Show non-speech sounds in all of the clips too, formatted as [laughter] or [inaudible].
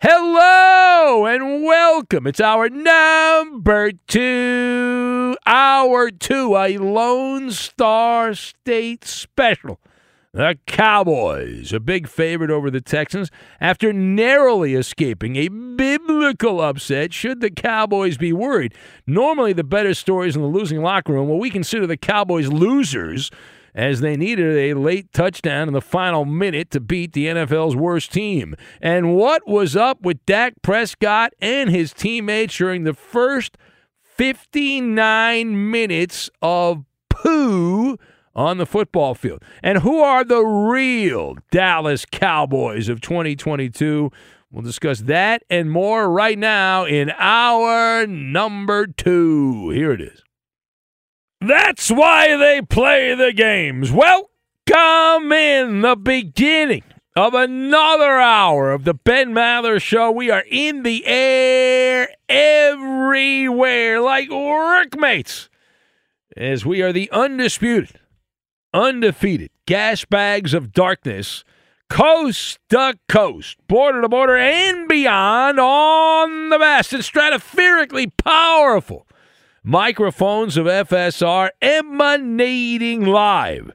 Hello and welcome. It's our number two, hour two, a Lone Star State special. The Cowboys, a big favorite over the Texans, after narrowly escaping a biblical upset. Should the Cowboys be worried? Normally, the better stories in the losing locker room, well, we consider the Cowboys losers as they needed a late touchdown in the final minute to beat the NFL's worst team. And what was up with Dak Prescott and his teammates during the first 59 minutes of poo? on the football field. And who are the real Dallas Cowboys of 2022? We'll discuss that and more right now in our number two. Here it is. That's why they play the games. Welcome in the beginning of another hour of the Ben Maller Show. We are in the air everywhere like workmates as we are the undisputed undefeated gas bags of darkness, coast to coast, border to border, and beyond on the vast and stratospherically powerful microphones of FSR emanating live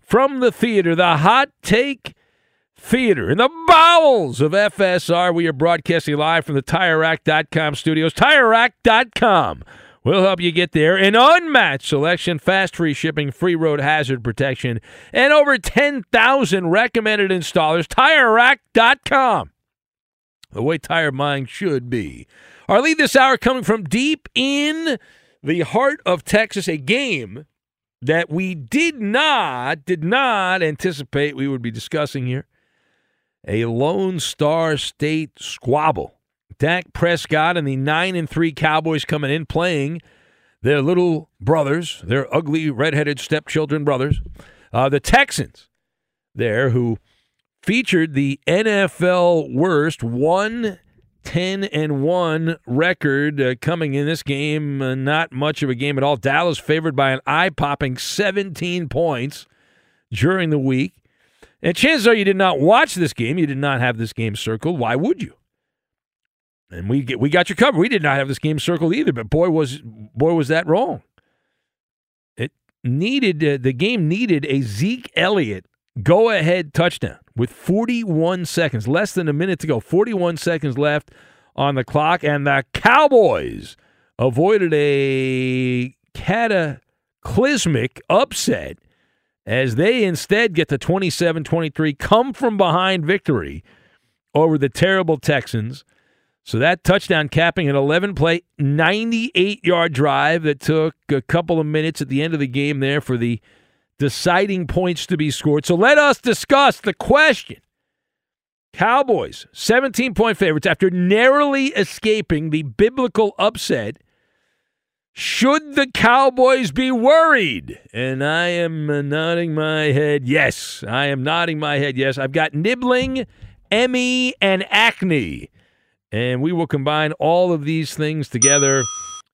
from the theater, the hot take theater in the bowels of FSR. We are broadcasting live from the TireRack.com studios. TireRack.com We'll help you get there. An unmatched selection, fast free shipping, free road hazard protection, and over 10,000 recommended installers. TireRack.com. The way tire buying should be. Our lead this hour coming from deep in the heart of Texas, a game that we did not, did not anticipate we would be discussing here. A Lone Star State squabble Dak Prescott and the 9 and 3 Cowboys coming in playing their little brothers, their ugly redheaded stepchildren brothers, uh, the Texans there who featured the NFL worst 1 10 and 1 record uh, coming in this game. Uh, not much of a game at all. Dallas favored by an eye popping 17 points during the week. And chances are you did not watch this game. You did not have this game circled. Why would you? and we get we got your cover. We did not have this game circled either, but boy was boy was that wrong. It needed uh, the game needed a Zeke Elliott go ahead touchdown with 41 seconds, less than a minute to go, 41 seconds left on the clock, and the Cowboys avoided a cataclysmic upset as they instead get the 27-23 come from behind victory over the terrible Texans. So that touchdown capping an 11 play, 98 yard drive that took a couple of minutes at the end of the game there for the deciding points to be scored. So let us discuss the question Cowboys, 17 point favorites after narrowly escaping the biblical upset. Should the Cowboys be worried? And I am nodding my head yes. I am nodding my head yes. I've got nibbling, Emmy, and acne. And we will combine all of these things together.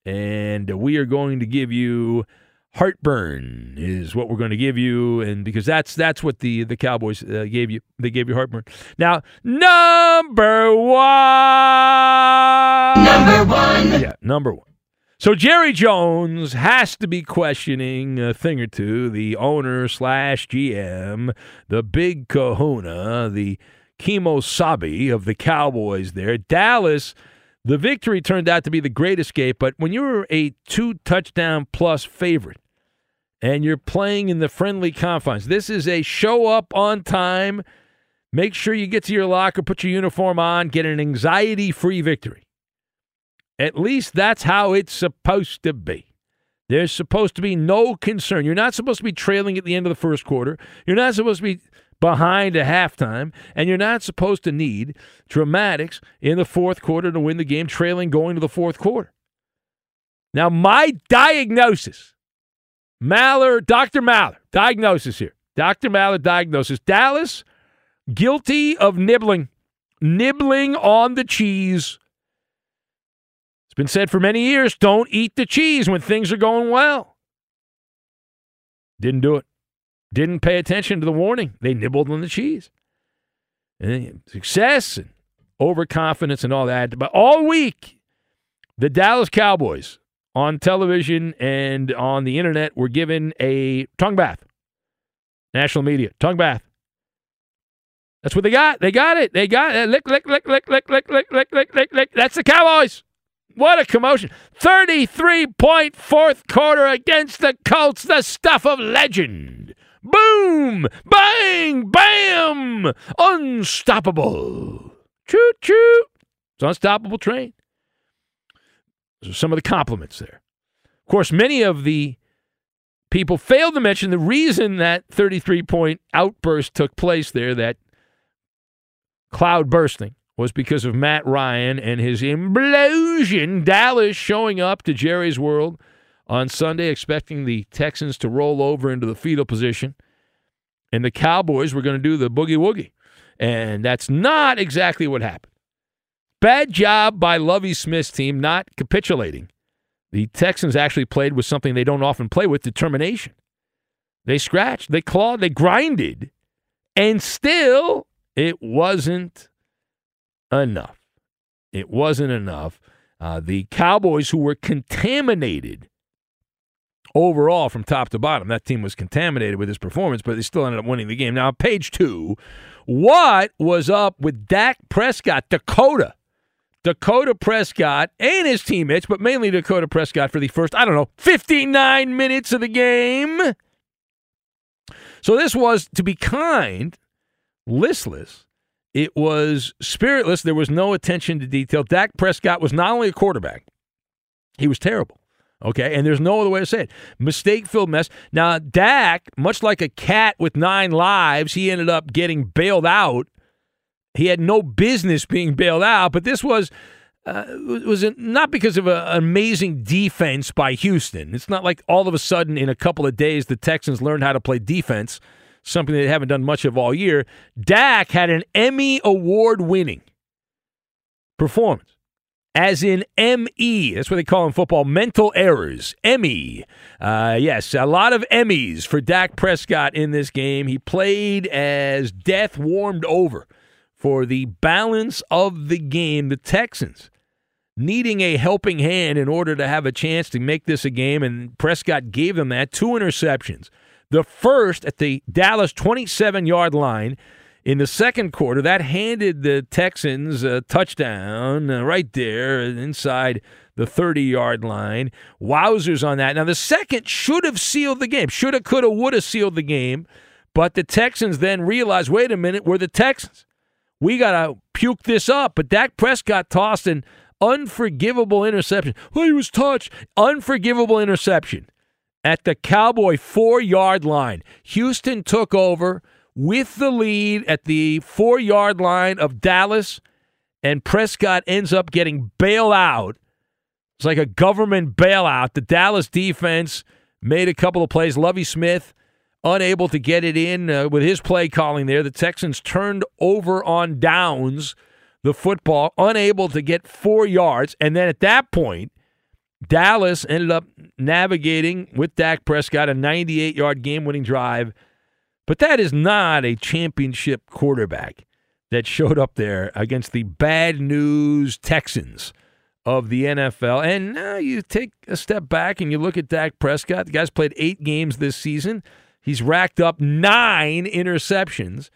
And we are going to give you heartburn is what we're going to give you and because that's that's what the the cowboys uh, gave you they gave you heartburn. Now number one. Number one. yeah number one. So jerry jones has to be questioning a thing or two. The owner slash gm the big kahuna the kemosabe of the cowboys there. Dallas the victory turned out to be the great escape but when you're a two touchdown plus favorite and you're playing in the friendly confines. This is a show up on time. Make sure you get to your locker, put your uniform on, get an anxiety free victory. At least that's how it's supposed to be. There's supposed to be no concern. You're not supposed to be trailing at the end of the first quarter. You're not supposed to be behind at halftime, and you're not supposed to need dramatics in the fourth quarter to win the game, trailing going to the fourth quarter. Now, my diagnosis Maller, Dr. Maller, diagnosis here. Dr. Maller, diagnosis. Dallas, guilty of nibbling, nibbling on the cheese. It's been said for many years don't eat the cheese when things are going well. Didn't do it. Didn't pay attention to the warning. They nibbled on the cheese. And success and overconfidence and all that. But all week, the Dallas Cowboys on television and on the internet we were given a tongue bath. National media, tongue bath. That's what they got. They got it. They got it. Lick, lick, lick, lick, lick, lick, lick, lick, lick, lick, lick. That's the Cowboys. What a commotion. 33 point fourth quarter against the Colts, the stuff of legend. Boom! Bang! Bam! Unstoppable. Choo choo. It's unstoppable train. Some of the compliments there. Of course, many of the people failed to mention the reason that 33 point outburst took place there, that cloud bursting, was because of Matt Ryan and his implosion. Dallas showing up to Jerry's World on Sunday, expecting the Texans to roll over into the fetal position. And the Cowboys were going to do the boogie woogie. And that's not exactly what happened. Bad job by Lovie Smith's team not capitulating. The Texans actually played with something they don't often play with determination. They scratched, they clawed, they grinded, and still it wasn't enough. It wasn't enough. Uh, the Cowboys, who were contaminated overall from top to bottom, that team was contaminated with his performance, but they still ended up winning the game. Now, page two, what was up with Dak Prescott, Dakota? Dakota Prescott and his teammates, but mainly Dakota Prescott for the first, I don't know, 59 minutes of the game. So this was, to be kind, listless. It was spiritless. There was no attention to detail. Dak Prescott was not only a quarterback, he was terrible. Okay, and there's no other way to say it. Mistake filled mess. Now, Dak, much like a cat with nine lives, he ended up getting bailed out he had no business being bailed out, but this was uh, was not because of a, an amazing defense by Houston. It's not like all of a sudden in a couple of days the Texans learned how to play defense, something they haven't done much of all year. Dak had an Emmy award winning performance. As in ME, that's what they call in football mental errors. Emmy. Uh, yes, a lot of Emmys for Dak Prescott in this game. He played as death warmed over for the balance of the game. The Texans needing a helping hand in order to have a chance to make this a game, and Prescott gave them that. Two interceptions. The first at the Dallas 27 yard line in the second quarter, that handed the Texans a touchdown uh, right there inside the 30 yard line. Wowzers on that. Now, the second should have sealed the game. Shoulda, coulda, woulda sealed the game. But the Texans then realized wait a minute, we're the Texans we got to puke this up. But Dak Prescott tossed an unforgivable interception. He was touched. Unforgivable interception at the Cowboy four yard line. Houston took over with the lead at the four yard line of Dallas, and Prescott ends up getting bailed out. It's like a government bailout. The Dallas defense made a couple of plays. Lovie Smith unable to get it in uh, with his play calling there. The Texans turned over on downs the football, unable to get four yards. And then at that point, Dallas ended up navigating with Dak Prescott a 98 yard game winning drive. But that is not a championship quarterback that showed up there against the bad news Texans of the NFL. And now you take a step back and you look at Dak Prescott. The guy's played eight games this season. He's racked up nine interceptions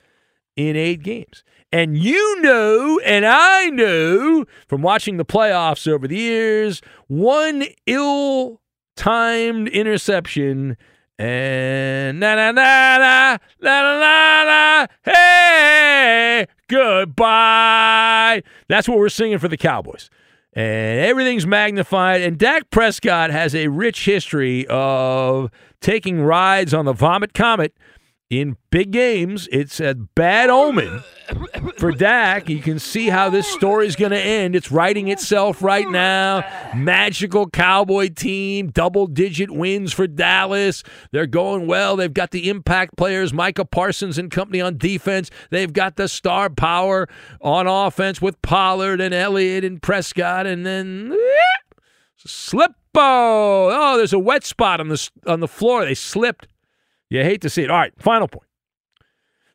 in eight games. And you know, and I know from watching the playoffs over the years, one ill timed interception and na na na na na na na na hey goodbye. That's what we're singing for the Cowboys. And everything's magnified. And Dak Prescott has a rich history of taking rides on the Vomit Comet in big games. It's a bad omen for Dak. You can see how this story is going to end. It's writing itself right now. Magical Cowboy team, double digit wins for Dallas. They're going well. They've got the impact players, Micah Parsons and company on defense. They've got the star power on offense with Pollard and Elliott and Prescott. And then slip. Oh, there's a wet spot on the on the floor. They slipped. You hate to see it. All right, final point.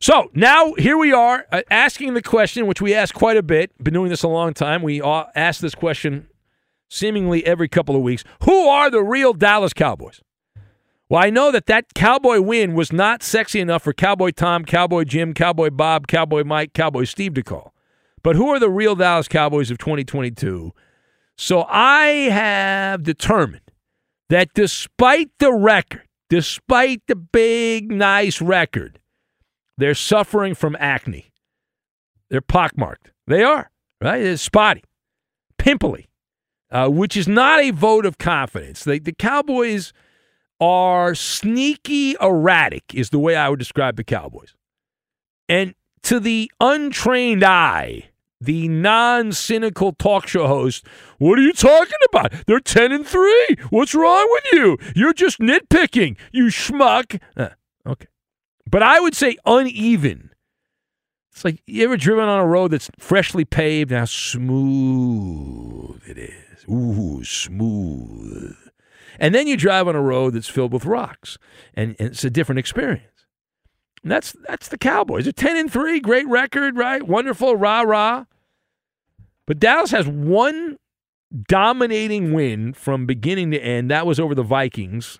So now here we are uh, asking the question, which we ask quite a bit. Been doing this a long time. We uh, ask this question seemingly every couple of weeks. Who are the real Dallas Cowboys? Well, I know that that Cowboy win was not sexy enough for Cowboy Tom, Cowboy Jim, Cowboy Bob, Cowboy Mike, Cowboy Steve to call. But who are the real Dallas Cowboys of 2022? So I have determined that despite the record, despite the big, nice record, they're suffering from acne. They're pockmarked. They are, right? It's spotty, pimply, uh, which is not a vote of confidence. The Cowboys are sneaky erratic, is the way I would describe the Cowboys. And to the untrained eye, the non-cynical talk show host. What are you talking about? They're 10 and 3. What's wrong with you? You're just nitpicking, you schmuck. Uh, okay. But I would say uneven. It's like you ever driven on a road that's freshly paved how smooth it is. Ooh, smooth. And then you drive on a road that's filled with rocks, and, and it's a different experience. And that's that's the Cowboys. They're ten and three, great record, right? Wonderful, rah rah. But Dallas has one dominating win from beginning to end. That was over the Vikings.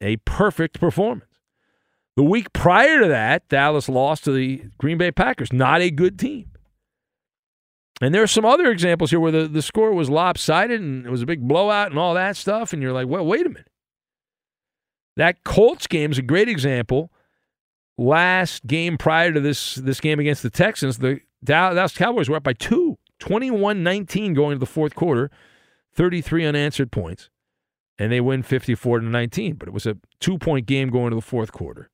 A perfect performance. The week prior to that, Dallas lost to the Green Bay Packers. Not a good team. And there are some other examples here where the, the score was lopsided and it was a big blowout and all that stuff. And you're like, well, wait a minute. That Colts game is a great example. Last game prior to this this game against the Texans, the Dallas Cowboys were up by two. 21 19 going to the fourth quarter, 33 unanswered points, and they win 54 to 19. But it was a two point game going to the fourth quarter.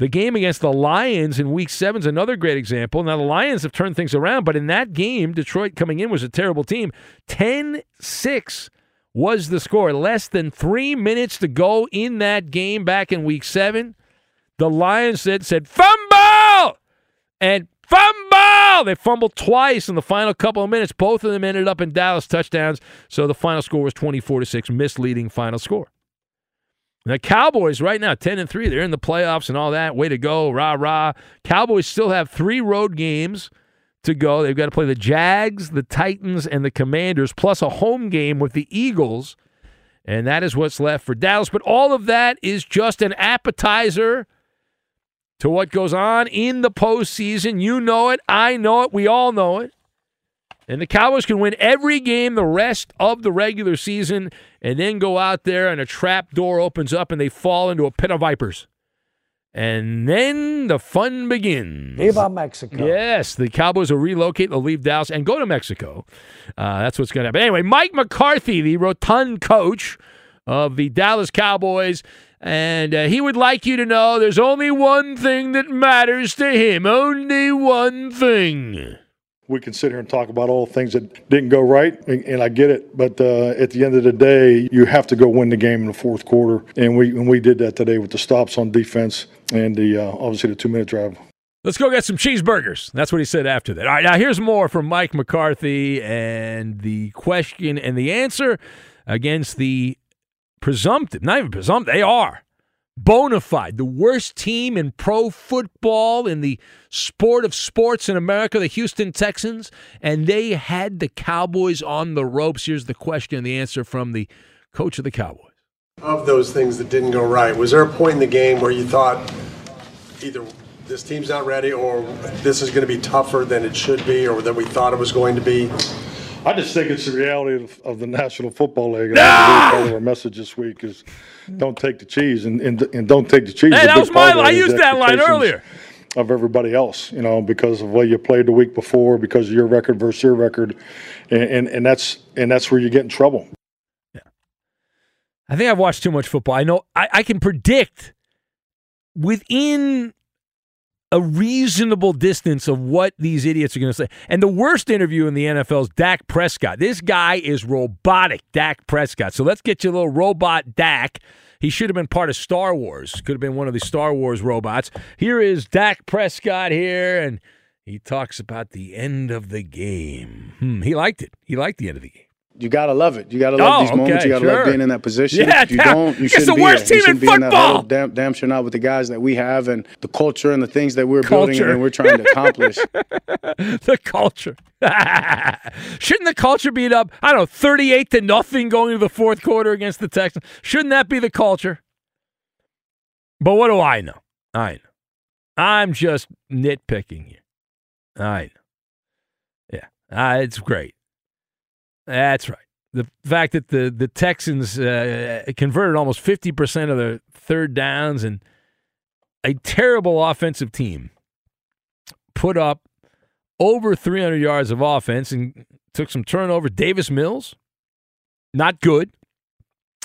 The game against the Lions in week seven is another great example. Now, the Lions have turned things around, but in that game, Detroit coming in was a terrible team. 10 6 was the score. Less than three minutes to go in that game back in week seven. The Lions said, said fumble! And Fumble! They fumbled twice in the final couple of minutes. Both of them ended up in Dallas touchdowns. So the final score was 24 to 6, misleading final score. The Cowboys right now, 10 and 3, they're in the playoffs and all that. Way to go. Rah rah. Cowboys still have three road games to go. They've got to play the Jags, the Titans, and the Commanders, plus a home game with the Eagles. And that is what's left for Dallas. But all of that is just an appetizer to what goes on in the postseason. You know it. I know it. We all know it. And the Cowboys can win every game the rest of the regular season and then go out there and a trap door opens up and they fall into a pit of vipers. And then the fun begins. Viva Mexico. Yes, the Cowboys will relocate, they'll leave Dallas and go to Mexico. Uh, that's what's going to happen. Anyway, Mike McCarthy, the rotund coach of the Dallas Cowboys, And uh, he would like you to know there's only one thing that matters to him. Only one thing. We can sit here and talk about all the things that didn't go right, and, and I get it. But uh, at the end of the day, you have to go win the game in the fourth quarter, and we and we did that today with the stops on defense and the uh, obviously the two minute drive. Let's go get some cheeseburgers. That's what he said after that. All right, now here's more from Mike McCarthy and the question and the answer against the presumptive, not even presumptive, they are bona fide, the worst team in pro football in the sport of sports in America, the Houston Texans, and they had the Cowboys on the ropes. Here's the question and the answer from the coach of the Cowboys. Of those things that didn't go right, was there a point in the game where you thought either this team's not ready or this is going to be tougher than it should be or than we thought it was going to be? I just think it's the reality of, of the National Football League. And that's part of our message this week is don't take the cheese and, and, and don't take the cheese. Hey, that was my I used that line earlier. Of everybody else, you know, because of what you played the week before, because of your record versus your record, and, and, and that's and that's where you get in trouble. Yeah, I think I've watched too much football. I know I, I can predict within a reasonable distance of what these idiots are going to say. And the worst interview in the NFL is Dak Prescott. This guy is robotic, Dak Prescott. So let's get you a little robot Dak. He should have been part of Star Wars. Could have been one of the Star Wars robots. Here is Dak Prescott here, and he talks about the end of the game. Hmm, he liked it. He liked the end of the game. You gotta love it. You gotta love Oh, these moments. okay, You gotta sure. love being in that position. Yeah, if you damn. don't, you shouldn't the be worst there. team You shouldn't in be in that football. Damn, damn sure not with the guys that we have and the culture and the things that we're building and we're trying to accomplish. [laughs] the culture. [laughs] Shouldn't the culture beat up, I don't know, 38 to nothing going to the fourth quarter against the Texans? Shouldn't that be the culture? But what do I know? I know. I'm just nitpicking here. I know. Yeah. Uh, it's great. That's right. The fact that the, the Texans uh, converted almost 50% of their third downs and a terrible offensive team put up over 300 yards of offense and took some turnover. Davis Mills, not good,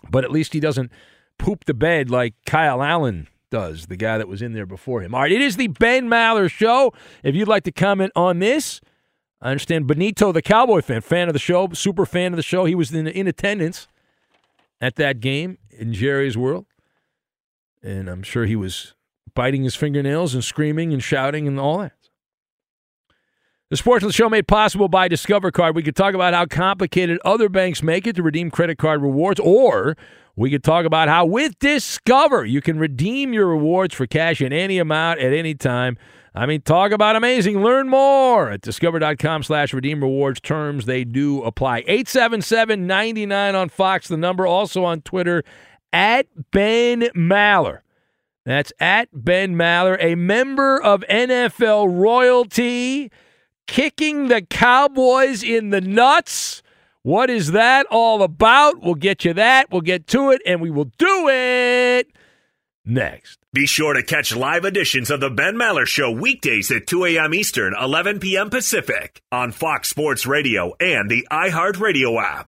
but at least he doesn't poop the bed like Kyle Allen does, the guy that was in there before him. All right, it is the Ben Maller Show. If you'd like to comment on this, I understand Benito, the Cowboy fan, fan of the show, super fan of the show. He was in, in attendance at that game in Jerry's world. And I'm sure he was biting his fingernails and screaming and shouting and all that. The Sports of the Show made possible by Discover Card. We could talk about how complicated other banks make it to redeem credit card rewards, or we could talk about how with Discover you can redeem your rewards for cash in any amount at any time. I mean, talk about amazing. Learn more at discover.com slash redeem rewards. Terms, they do apply. 877-99 on Fox, the number. Also on Twitter, at Ben Maller. That's at Ben Maller, a member of NFL royalty, kicking the Cowboys in the nuts. What is that all about? We'll get you that. We'll get to it, and we will do it next. Be sure to catch live editions of the Ben Maller Show weekdays at 2 a.m. Eastern, 11 p.m. Pacific on Fox Sports Radio and the iHeartRadio app.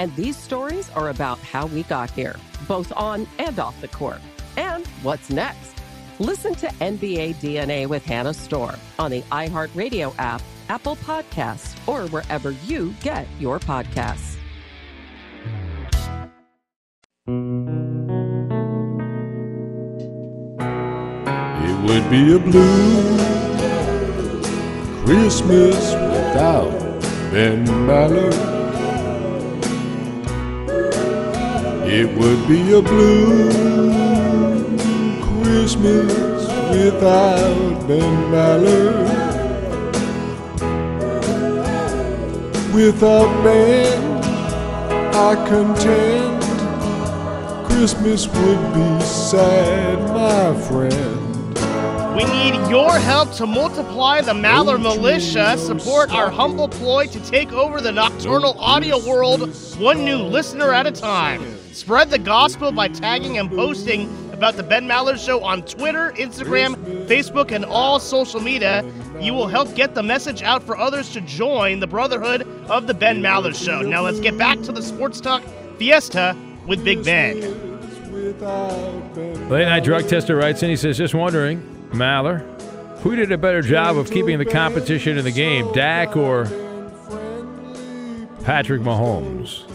And these stories are about how we got here, both on and off the court. And what's next? Listen to NBA DNA with Hannah Storm on the iHeartRadio app, Apple Podcasts, or wherever you get your podcasts. It would be a blue Christmas without Ben Maller. It would be a blue Christmas without Ben Maller. Without Ben, I contend Christmas would be sad, my friend. We need your help to multiply the Maller oh, Militia. Support our humble ploy to take over the nocturnal oh, audio world, one new listener at a time. Spread the gospel by tagging and posting about the Ben Maller Show on Twitter, Instagram, Facebook, and all social media. You will help get the message out for others to join the brotherhood of the Ben Maller Show. Now let's get back to the Sports Talk Fiesta with Big Ben. Late night drug tester writes in. He says, "Just wondering, Maller, who did a better job of keeping the competition in the game, Dak or Patrick Mahomes?"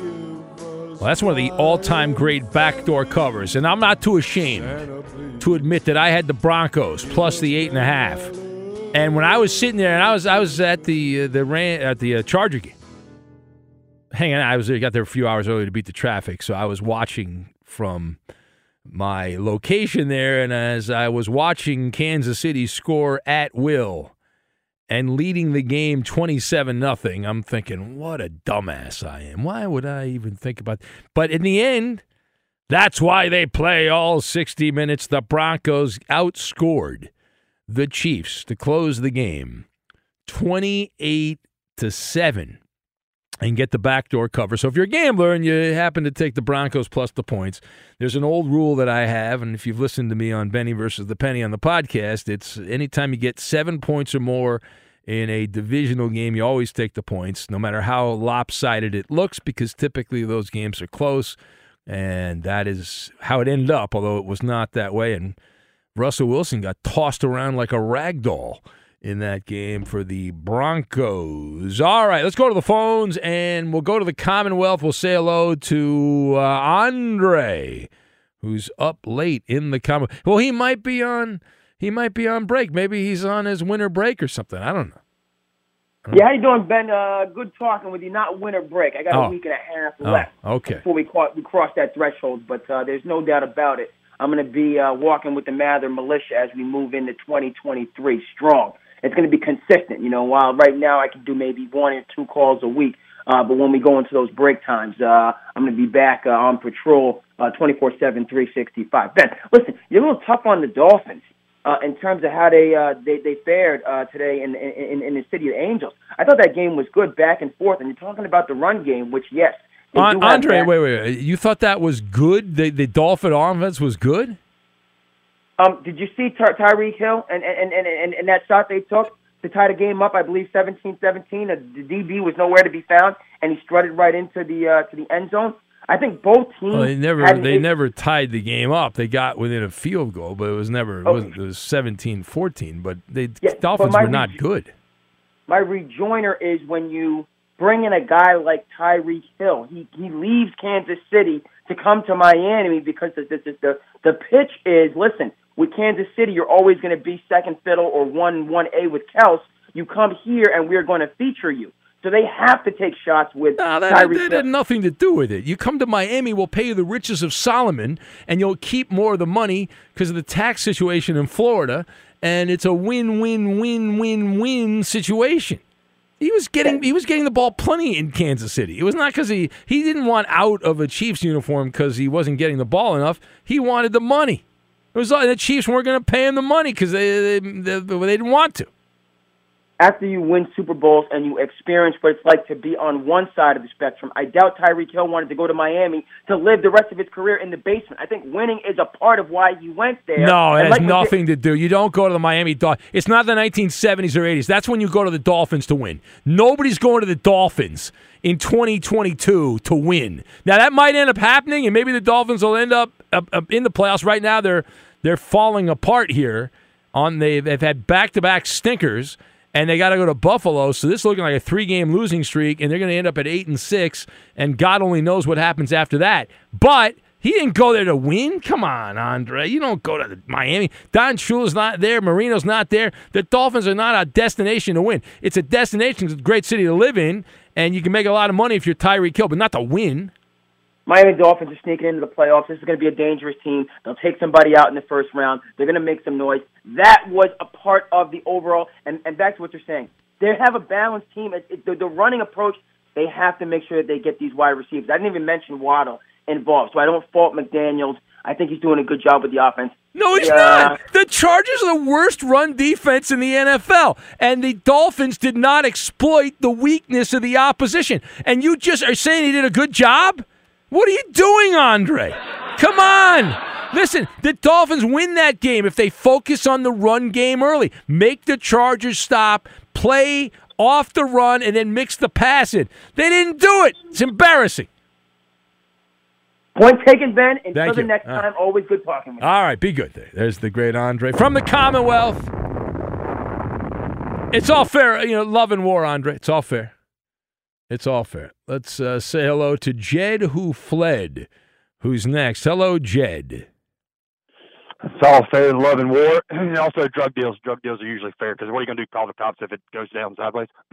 Well, that's one of the all-time great backdoor covers, and I'm not too ashamed to admit that I had the Broncos plus the eight and a half. And when I was sitting there, and I was I was at the uh, the ran at the uh, Charger game, hanging. out. I was got there a few hours early to beat the traffic, so I was watching from my location there. And as I was watching Kansas City score at will and leading the game 27 nothing, I'm thinking, what a dumbass I am. Why would I even think about But in the end, that's why they play all 60 minutes. The Broncos outscored the Chiefs to close the game 28 to 7 and get the backdoor cover. So if you're a gambler and you happen to take the Broncos plus the points, there's an old rule that I have, and if you've listened to me on Benny versus the Penny on the podcast, it's anytime you get seven points or more in a divisional game, you always take the points, no matter how lopsided it looks, because typically those games are close, and that is how it ended up. Although it was not that way, and Russell Wilson got tossed around like a rag doll in that game for the Broncos. All right, let's go to the phones and we'll go to the Commonwealth. We'll say hello to uh, Andre, who's up late in the Commonwealth. Well, he might be on. He might be on break. Maybe he's on his winter break or something. I don't know. Yeah, how you doing, Ben? Uh, good talking with you. Not winter break. I got Oh. a week and a half Oh, left okay. before we, ca- we cross that threshold. But uh, there's no doubt about it. I'm going to be uh, walking with the Maller Militia as we move into 2023 strong. It's going to be consistent. You know, while right now I can do maybe one or two calls a week, Uh, but when we go into those break times, uh, I'm going to be back uh, on patrol uh, 24/7, 365. Ben, listen, you're a little tough on the Dolphins uh, in terms of how they uh, they they fared uh, today in, in in the city of Angels. I thought that game was good back and forth, and you're talking about the run game, which yes, they An- do have Andre, wait, wait, wait. You thought that was good? The, the Dolphin offense was good? Um, did you see Ty- Tyreek Hill and and, and and and that shot they took to tie the game up? I believe 17-17. Uh, The DB was nowhere to be found, and he strutted right into the uh, to the end zone. I think both teams. Well, they never they issue- never tied the game up. They got within a field goal, but it was never it, Oh. wasn't, it was 17-14, but they but Dolphins my were not good. my rejoinder is when you bring in a guy like Tyreek Hill. He he leaves Kansas City to come to Miami because the the the, the pitch is listen. With Kansas City, you're always going to be second fiddle or one one A with Kelce. You come here and we're going to feature you. So they have to take shots with No, that, Tyreek that Hill. had nothing to do with it. You come to Miami, we'll pay you the riches of Solomon, and you'll keep more of the money because of the tax situation in Florida, and it's a win-win-win-win-win situation. He was getting he was getting the ball plenty in Kansas City. It was not because he he didn't want out of a Chiefs uniform because he wasn't getting the ball enough. He wanted the money. It was and the Chiefs weren't going to pay him the money because they, they they they didn't want to. after you win Super Bowls and you experience what it's like to be on one side of the spectrum, I doubt Tyreek Hill wanted to go to Miami to live the rest of his career in the basement. I think winning is a part of why he went there. No, it And has like nothing to do. You don't go to the Miami Dolphins. It's not the 1970s or 80s. That's when you go to the Dolphins to win. Nobody's going to the Dolphins in 2022 to win. Now that might end up happening, and maybe the Dolphins will end up, up, up in the playoffs. Right now, they're they're falling apart here. On they they've had back to back stinkers. And they got to go to Buffalo, so this is looking like a three-game losing streak, and they're going to end up at eight and six. And God only knows what happens after that. But he didn't go there to win. Come on, Andre. You don't go to Miami. Don Shula's not there. Marino's not there. The Dolphins are not a destination to win. It's a destination. It's a great city to live in, and you can make a lot of money if you're Tyreek Hill, but not to win. Miami Dolphins are sneaking into the playoffs. This is going to be a dangerous team. They'll take somebody out in the first round. They're going to make some noise. That was a part of the overall. And, and back to what you're saying, they have a balanced team. It, it, the, the running approach, they have to make sure that they get these wide receivers. I didn't even mention Waddle involved, so I don't fault McDaniels. I think he's doing a good job with the offense. No, he's Yeah. not. The Chargers are the worst run defense in the NFL, and the Dolphins did not exploit the weakness of the opposition. And you just are saying he did a good job? What are you doing, Andre? Come on. Listen, the Dolphins win that game if they focus on the run game early. Make the Chargers stop, play off the run, and then mix the pass in. They didn't do it. It's embarrassing. Point taken, Ben. Until Thank the you. next All right. time, always good talking with you. All right, be good there. There's the great Andre from the Commonwealth. It's all fair, you know, love and war, Andre. It's all fair. It's all fair. Let's uh, say hello to Jed who fled. Who's next? Hello, Jed. It's all fair in love and war, [clears throat] and also drug deals. Drug deals are usually fair because what are you going to do? Call the cops if it goes down sideways? [clears throat]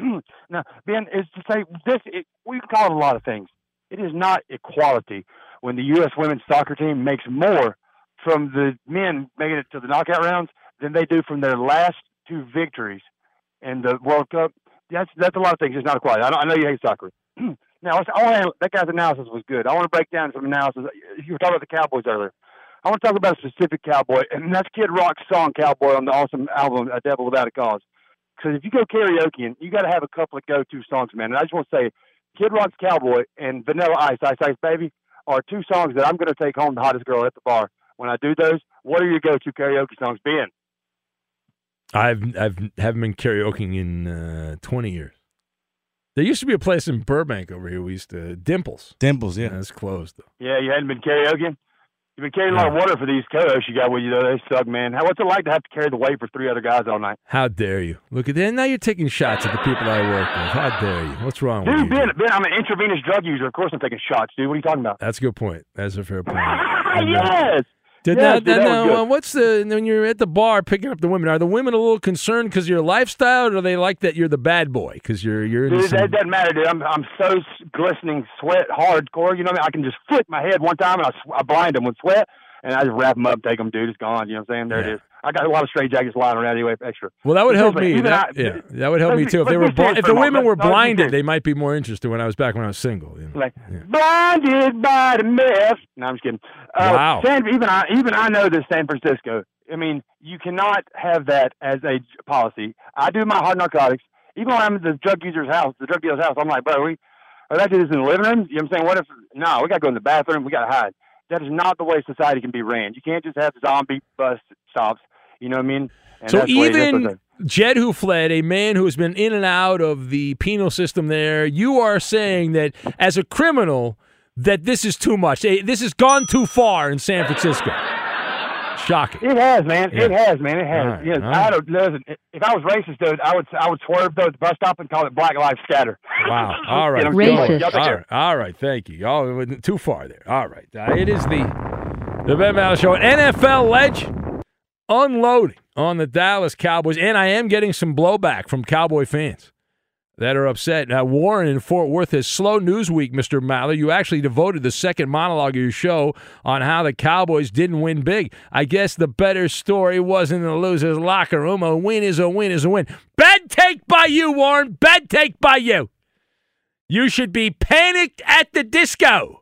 now, Ben, is to say this. It, we can call it a lot of things. It is not equality when the U.S. women's soccer team makes more from the men making it to the knockout rounds than they do from their last two victories in the World Cup. That's that's a lot of things. It's not equality. I, I know you hate soccer. [clears throat] now, that guy's analysis was good. I want to break down some analysis. You were talking about the Cowboys earlier. I want to talk about a specific cowboy, and that's Kid Rock's song "Cowboy" on the awesome album "A Devil Without a Cause." Because if you go karaoke, and you got to have a couple of go-to songs, man. And I just want to say, Kid Rock's "Cowboy" and Vanilla Ice, "Ice Ice Baby," are two songs that I'm going to take home the hottest girl at the bar. When I do those, what are your go-to karaoke songs, Ben? I've I've haven't been karaokeing in uh, 20 years. There used to be a place in Burbank over here. We used to Dimples. Dimples, yeah. That's closed though. Yeah, you hadn't been karaokeing. You've been carrying a lot of water for these co-hosts you got with you, though. They suck, man. How, what's it like to have to carry the weight for three other guys all night? How dare you? Look at that. Now you're taking shots at the people I work with. How dare you? What's wrong with Dude, you? Ben, Ben, I'm an intravenous drug user. Of course I'm taking shots, dude. What are you talking about? That's a good point. That's a fair [laughs] point. yes. Did dude, that was now, uh, what's the when you're at the bar picking up the women? Are the women a little concerned because your lifestyle, or do they like that you're the bad boy because you're you're Dude, some- that doesn't matter, dude. I'm I'm so glistening sweat, hardcore. You know what I mean? I can just flick my head one time and I, I blind them with sweat, and I just wrap them up, take them, dude. It's gone. You know what I'm saying? There it is. I got a lot of straight jackets lying around anyway, extra. Well, that would help me. That, I- yeah, that would help me too. If they were, let's be bli- serious if the women were blinded, they might be more interested when I was back when I was single. you know. like blinded by the myth. No, I'm just kidding. Uh, Wow. San, even I, even I know this San Francisco. I mean, you cannot have that as a policy. I do my hard narcotics. Even when I'm at the drug user's house, the drug dealer's house, I'm like, bro, we, are that dude's in the living room? You know what I'm saying? What if, no, we got to go in the bathroom. We got to hide. That is not the way society can be ran. You can't just have zombie bus stops. You know what I mean? And So that's the way- that's even what Jed, who fled, a man who has been in and out of the penal system there, you are saying that as a criminal, that this is too much. This has gone too far in San Francisco. Shocking. It has, man. Yeah. It has, man. It has. All right, Yes, all I don't listen. If I was racist, dude, I would I would swerve though at the bus stop and call it Black Lives Scatter. Wow. [laughs] All right. You know, Racist. All Y'all take care. right. All right. Thank you. Y'all went too far there. All right. Uh, it is the the Ben Maller Show. NFL legend unloading on the Dallas Cowboys, and I am getting some blowback from Cowboy fans that are upset. Now, Warren in Fort Worth has slow news week, Mr. Maller. You actually devoted the second monologue of your show on how the Cowboys didn't win big. I guess the better story wasn't the loser's locker room. A win is a win is a win. Bad take by you, Warren. Bad take by you. You should be panicked at the disco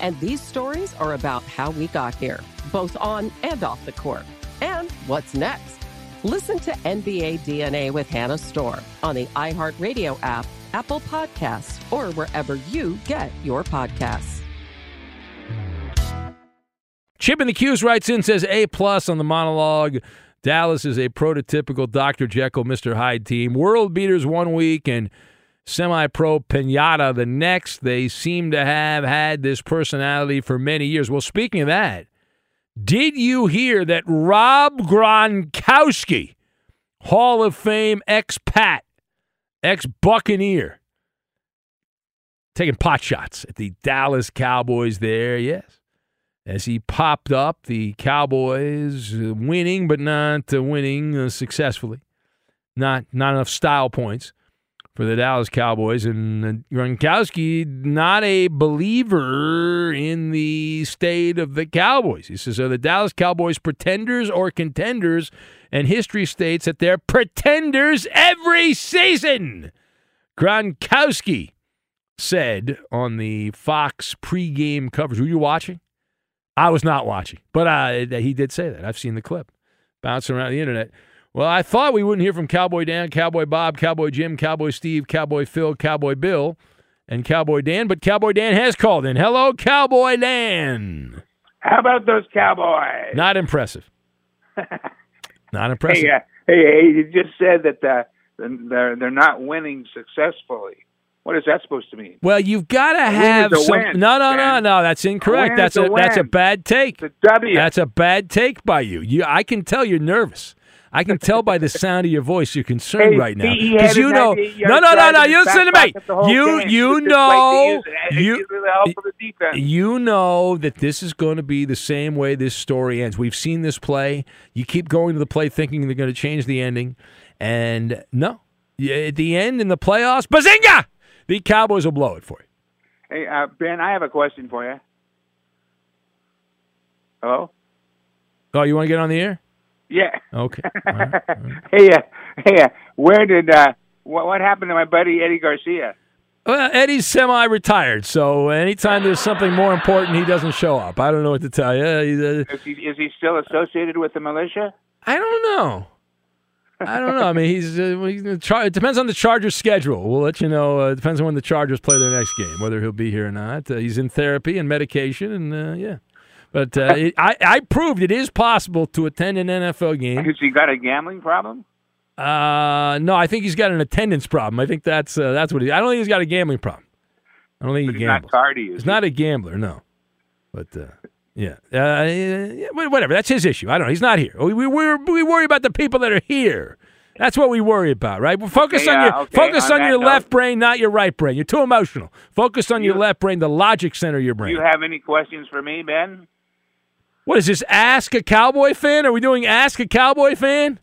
And these stories are about how we got here, both on and off the court. And what's next? Listen to NBA DNA with Hannah Storm on the iHeartRadio app, Apple Podcasts, or wherever you get your podcasts. Chip in the Q's writes in says A plus on the monologue. Dallas is a prototypical Dr. Jekyll, Mr. Hyde team. World beaters one week and semi-pro pinata the next. They seem to have had this personality for many years. Well, speaking of that, did you hear that Rob Gronkowski, Hall of Fame ex-Pat, ex-Buccaneer, taking pot shots at the Dallas Cowboys there, yes as he popped up. The Cowboys uh, winning, but not uh, winning uh, successfully. Not not enough style points for the Dallas Cowboys. And Gronkowski, not a believer in the state of the Cowboys. He says, Are the Dallas Cowboys pretenders or contenders? And history states that they're pretenders every season. Gronkowski said on the Fox pregame coverage. Were you watching? I was not watching, but uh, he did say that. I've seen the clip bouncing around the internet. Well, I thought we wouldn't hear from Cowboy Dan, Cowboy Bob, Cowboy Jim, Cowboy Steve, Cowboy Phil, Cowboy Bill, and Cowboy Dan, but Cowboy Dan has called in. Hello, Cowboy Dan. How about those Cowboys? Not impressive. [laughs] not impressive. Hey, uh, hey, hey, you just said that uh, they're they're not winning successfully. What is that supposed to mean? Well, you've got to have some. Win, no, no, no, no. That's incorrect. That's a, a that's a bad take. It's a W. That's a bad take by you. You, I can tell you're nervous. I can tell by the sound of your voice you're concerned hey, right now because you know. No, no, no, no. You listen to me. You you know you you know that this is going to be the same way this story ends. We've seen this play. You keep going to the play thinking they're going to change the ending, and no, at the end in the playoffs, bazinga! The Cowboys will blow it for you. Hey, uh, Ben, I have a question for you. Hello? Oh, you want to get on the air? Yeah. Okay. [laughs] All right. All right. hey, uh, hey, uh, where did uh, what, what happened to my buddy Eddie Garcia? Well, Eddie's semi-retired, so anytime there's something more important, he doesn't show up. I don't know what to tell you. Uh, is, he, is he still associated with the militia? I don't know. I don't know. I mean, he's, uh, it depends on the Chargers' schedule. We'll let you know. Uh, depends on when the Chargers play their next game, whether he'll be here or not. Uh, he's in therapy and medication, and uh, yeah. But uh, it, I, I proved it is possible to attend an NFL game. Has he got a gambling problem? Uh, no, I think he's got an attendance problem. I think that's uh, that's what he. I don't think he's got a gambling problem. I don't think but he he's gambles. not tardy. Is he's he? not a gambler, no. But uh, yeah, uh, yeah, whatever. That's his issue. I don't know. He's not here. We we we worry about the people that are here. That's what we worry about, right? Well, focus Okay, on your uh, okay, focus on on, your that left brain, not your right brain. You're too emotional. Focus on your left brain, the logic center of your brain. Do you have any questions for me, Ben? What is this? Ask a Cowboy fan? Are we doing Ask a Cowboy fan?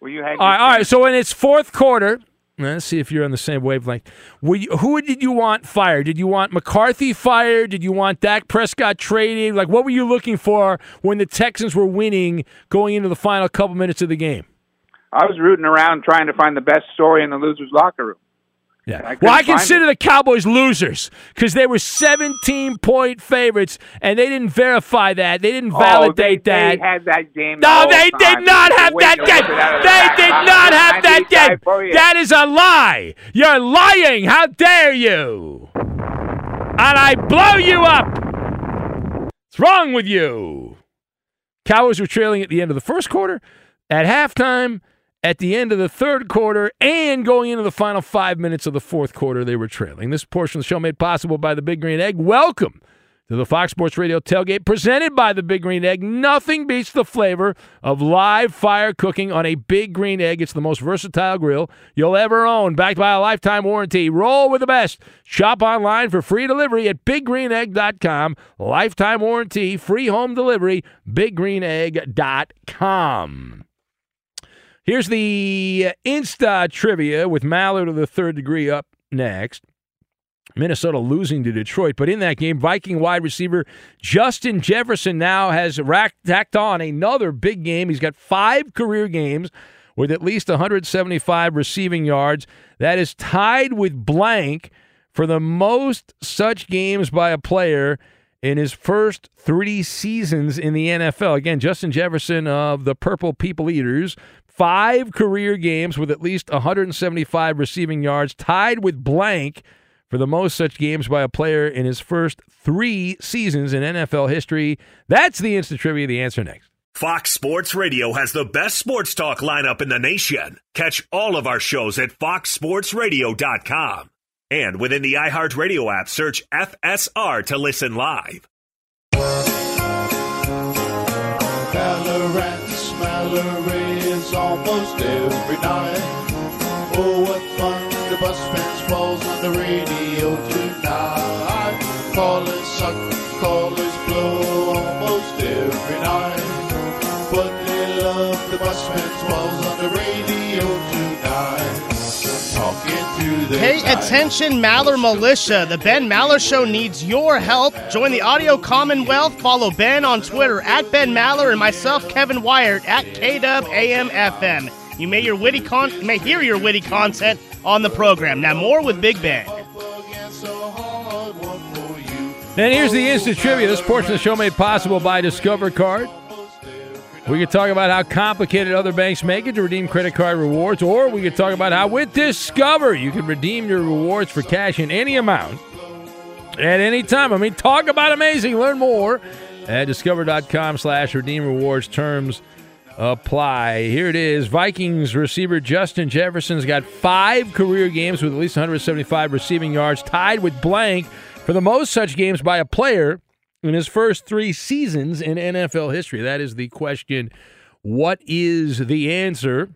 Will you hang? All right, all right. So in its fourth quarter, let's see if you're on the same wavelength. Were you, who did you want fired? Did you want McCarthy fired? Did you want Dak Prescott traded? Like, what were you looking for when the Texans were winning going into the final couple minutes of the game? I was rooting around trying to find the best story in the losers' locker room. Yeah. I well, I consider the Cowboys losers because they were 17 point favorites and they didn't verify that. They didn't Oh, validate they, that. They had that game. No, they did not have that waiting to whip it out game. They did not have that game. That is a lie. You're lying. How dare you? And I blow you up. What's wrong with you? Cowboys were trailing at the end of the first quarter, at halftime, at the end of the third quarter, and going into the final five minutes of the fourth quarter, they were trailing. This portion of the show made possible by the Big Green Egg. Welcome to the Fox Sports Radio tailgate presented by the Big Green Egg. Nothing beats the flavor of live fire cooking on a Big Green Egg. It's the most versatile grill you'll ever own, backed by a lifetime warranty. Roll with the best. Shop online for free delivery at biggreenegg.com. Lifetime warranty, free home delivery, biggreenegg.com. Here's the uh, Insta trivia with Maller of the third degree up next. Minnesota losing to Detroit. But in that game, Viking wide receiver Justin Jefferson now has racked, tacked on another big game. He's got five career games with at least 175 receiving yards. That is tied with blank for the most such games by a player in his first three seasons in the NFL. Again, Justin Jefferson of the Purple People Eaters, five career games with at least 175 receiving yards, tied with blank for the most such games by a player in his first three seasons in NFL history. That's the instant trivia. The answer next. Fox Sports Radio has the best sports talk lineup in the nation. Catch all of our shows at foxsportsradio.com. And within the iHeartRadio app, search FSR to listen live. Ballarats, Almost every night. Oh, what fun the bus fans falls on the radio tonight. Callers suck, callers blow almost every night. But they love the bus fans falls on the radio tonight. Talking to their Pay attention, Maller Militia. The Ben Maller Show needs your help. Join the Audio Commonwealth. Follow Ben on Twitter at Ben Maller and myself, Kevin Wyatt, at KWAMFM. You may your witty con- you may hear your witty content on the program. Now more with Big Ben. And here's the instant trivia. This portion of the show made possible by Discover Card. We could talk about how complicated other banks make it to redeem credit card rewards, or we could talk about how with Discover you can redeem your rewards for cash in any amount at any time. I mean, talk about amazing. Learn more at discover.com slash redeem rewards terms apply. Here it is. Vikings receiver Justin Jefferson's got five career games with at least 175 receiving yards, tied with blank for the most such games by a player in his first three seasons in NFL history. That is the question. What is the answer?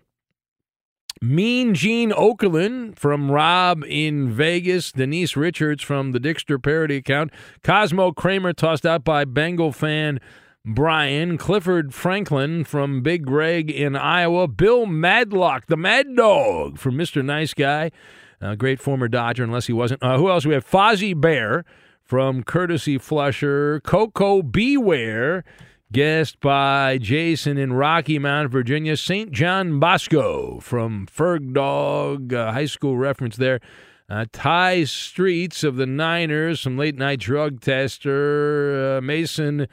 Mean Gene Okerlund from Rob in Vegas, Denise Richards from the Dixter parody account, Cosmo Kramer tossed out by Bengal fan Brian, Clifford Franklin from Big Greg in Iowa, Bill Madlock, the Mad Dog from Mr. Nice Guy, a great former Dodger, unless he wasn't. Uh, who else? We have Fozzie Bear from Courtesy Flusher, Koko B. Ware, guest by Jason in Rocky Mount, Virginia, St. John Bosco from Ferg Dog, uh, high school reference there. Uh, Tai Streets of the Niners, some late night drug tester, uh, Mason.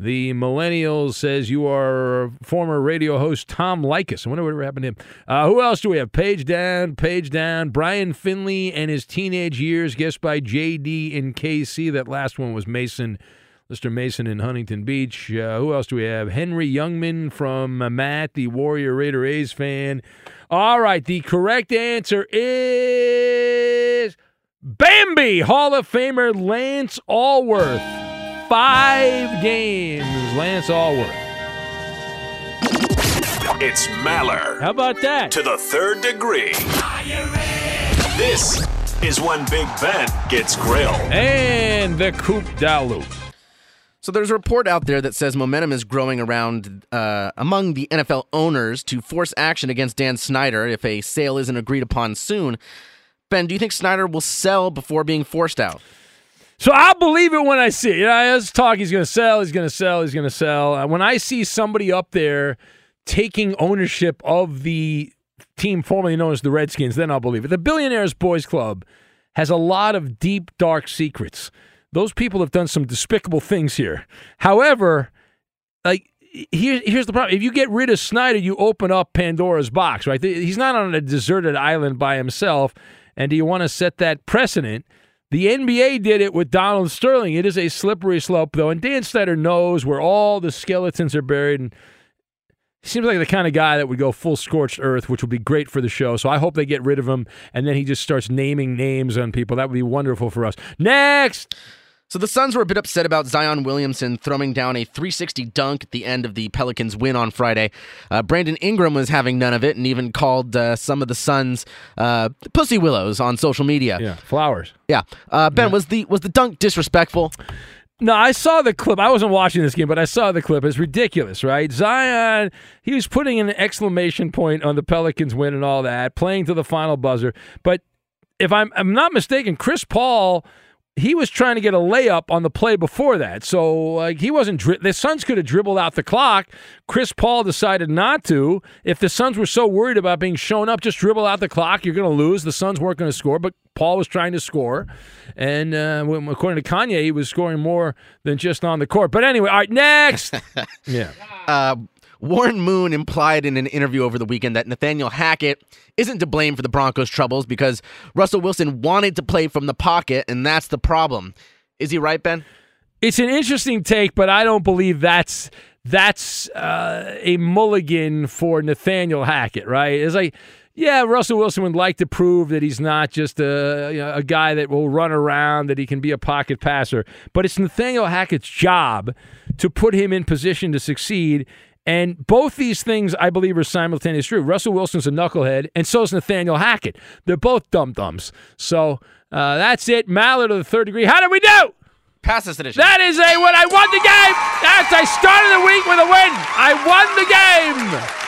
The Millennial says you are former radio host Tom Likis. I wonder whatever happened to him. Uh, who else do we have? Page down, page down. Brian Finley and his teenage years, guessed by JD in KC. That last one was Mason, Mr. Mason in Huntington Beach. Uh, who else do we have? Henny Youngman from uh, Matt, the Warrior Raider A's fan. All right, the correct answer is Bambi Hall of Famer Lance Alworth five games. Lance Alworth. It's Maller. How about that? To the third degree. This is when Big Ben gets grilled. And the Coop Dalu. So there's a report out there that says momentum is growing around uh, among the NFL owners to force action against Dan Snyder if a sale isn't agreed upon soon. Ben, do you think Snyder will sell before being forced out? So I'll believe it when I see it. You know, let's talk. He's going to sell. He's going to sell. He's going to sell. Uh, when I see somebody up there taking ownership of the team formerly known as the Redskins, then I'll believe it. The Billionaires Boys Club has a lot of deep, dark secrets. Those people have done some despicable things here. However, like here, here's the problem: if you get rid of Snyder, you open up Pandora's box, right? He's not on a deserted island by himself. And do you want to set that precedent? The NBA did it with Donald Sterling. It is a slippery slope, though, and Dan Snyder knows where all the skeletons are buried. And seems like the kind of guy that would go full scorched earth, which would be great for the show. So I hope they get rid of him, and then he just starts naming names on people. That would be wonderful for us. Next. So the Suns were a bit upset about Zion Williamson throwing down a 360 dunk at the end of the Pelicans' win on Friday. Uh, Brandon Ingram was having none of it and even called uh, some of the Suns uh, pussy willows on social media. Yeah, flowers. Yeah, uh, Ben, yeah. was the was the dunk disrespectful? No, I saw the clip. I wasn't watching this game, but I saw the clip. It's ridiculous, right? Zion, he was putting an exclamation point on the Pelicans win and all that, playing to the final buzzer. But if I'm, I'm not mistaken, Chris Paul he was trying to get a layup on the play before that. So like he wasn't dri- the Suns could have dribbled out the clock. Chris Paul decided not to. If the Suns were so worried about being shown up, just dribble out the clock. You're going to lose. The Suns weren't going to score, but Paul was trying to score, and uh, according to Kanye, he was scoring more than just on the court. But anyway, all right, next. [laughs] yeah. Uh, Warren Moon implied in an interview over the weekend that Nathaniel Hackett isn't to blame for the Broncos' troubles because Russell Wilson wanted to play from the pocket, and that's the problem. Is he right, Ben? It's an interesting take, but I don't believe that's that's uh, a mulligan for Nathaniel Hackett. Right? It's like yeah, Russell Wilson would like to prove that he's not just a, you know, a guy that will run around, that he can be a pocket passer. But it's Nathaniel Hackett's job to put him in position to succeed. And both these things, I believe, are simultaneously true. Russell Wilson's a knucklehead, and so is Nathaniel Hackett. They're both dumb dumbs. So uh, that's it. Maller of the third degree. How did we do? Pass this edition. That is a win. I won the game. That's I started the week with a win. I won the game.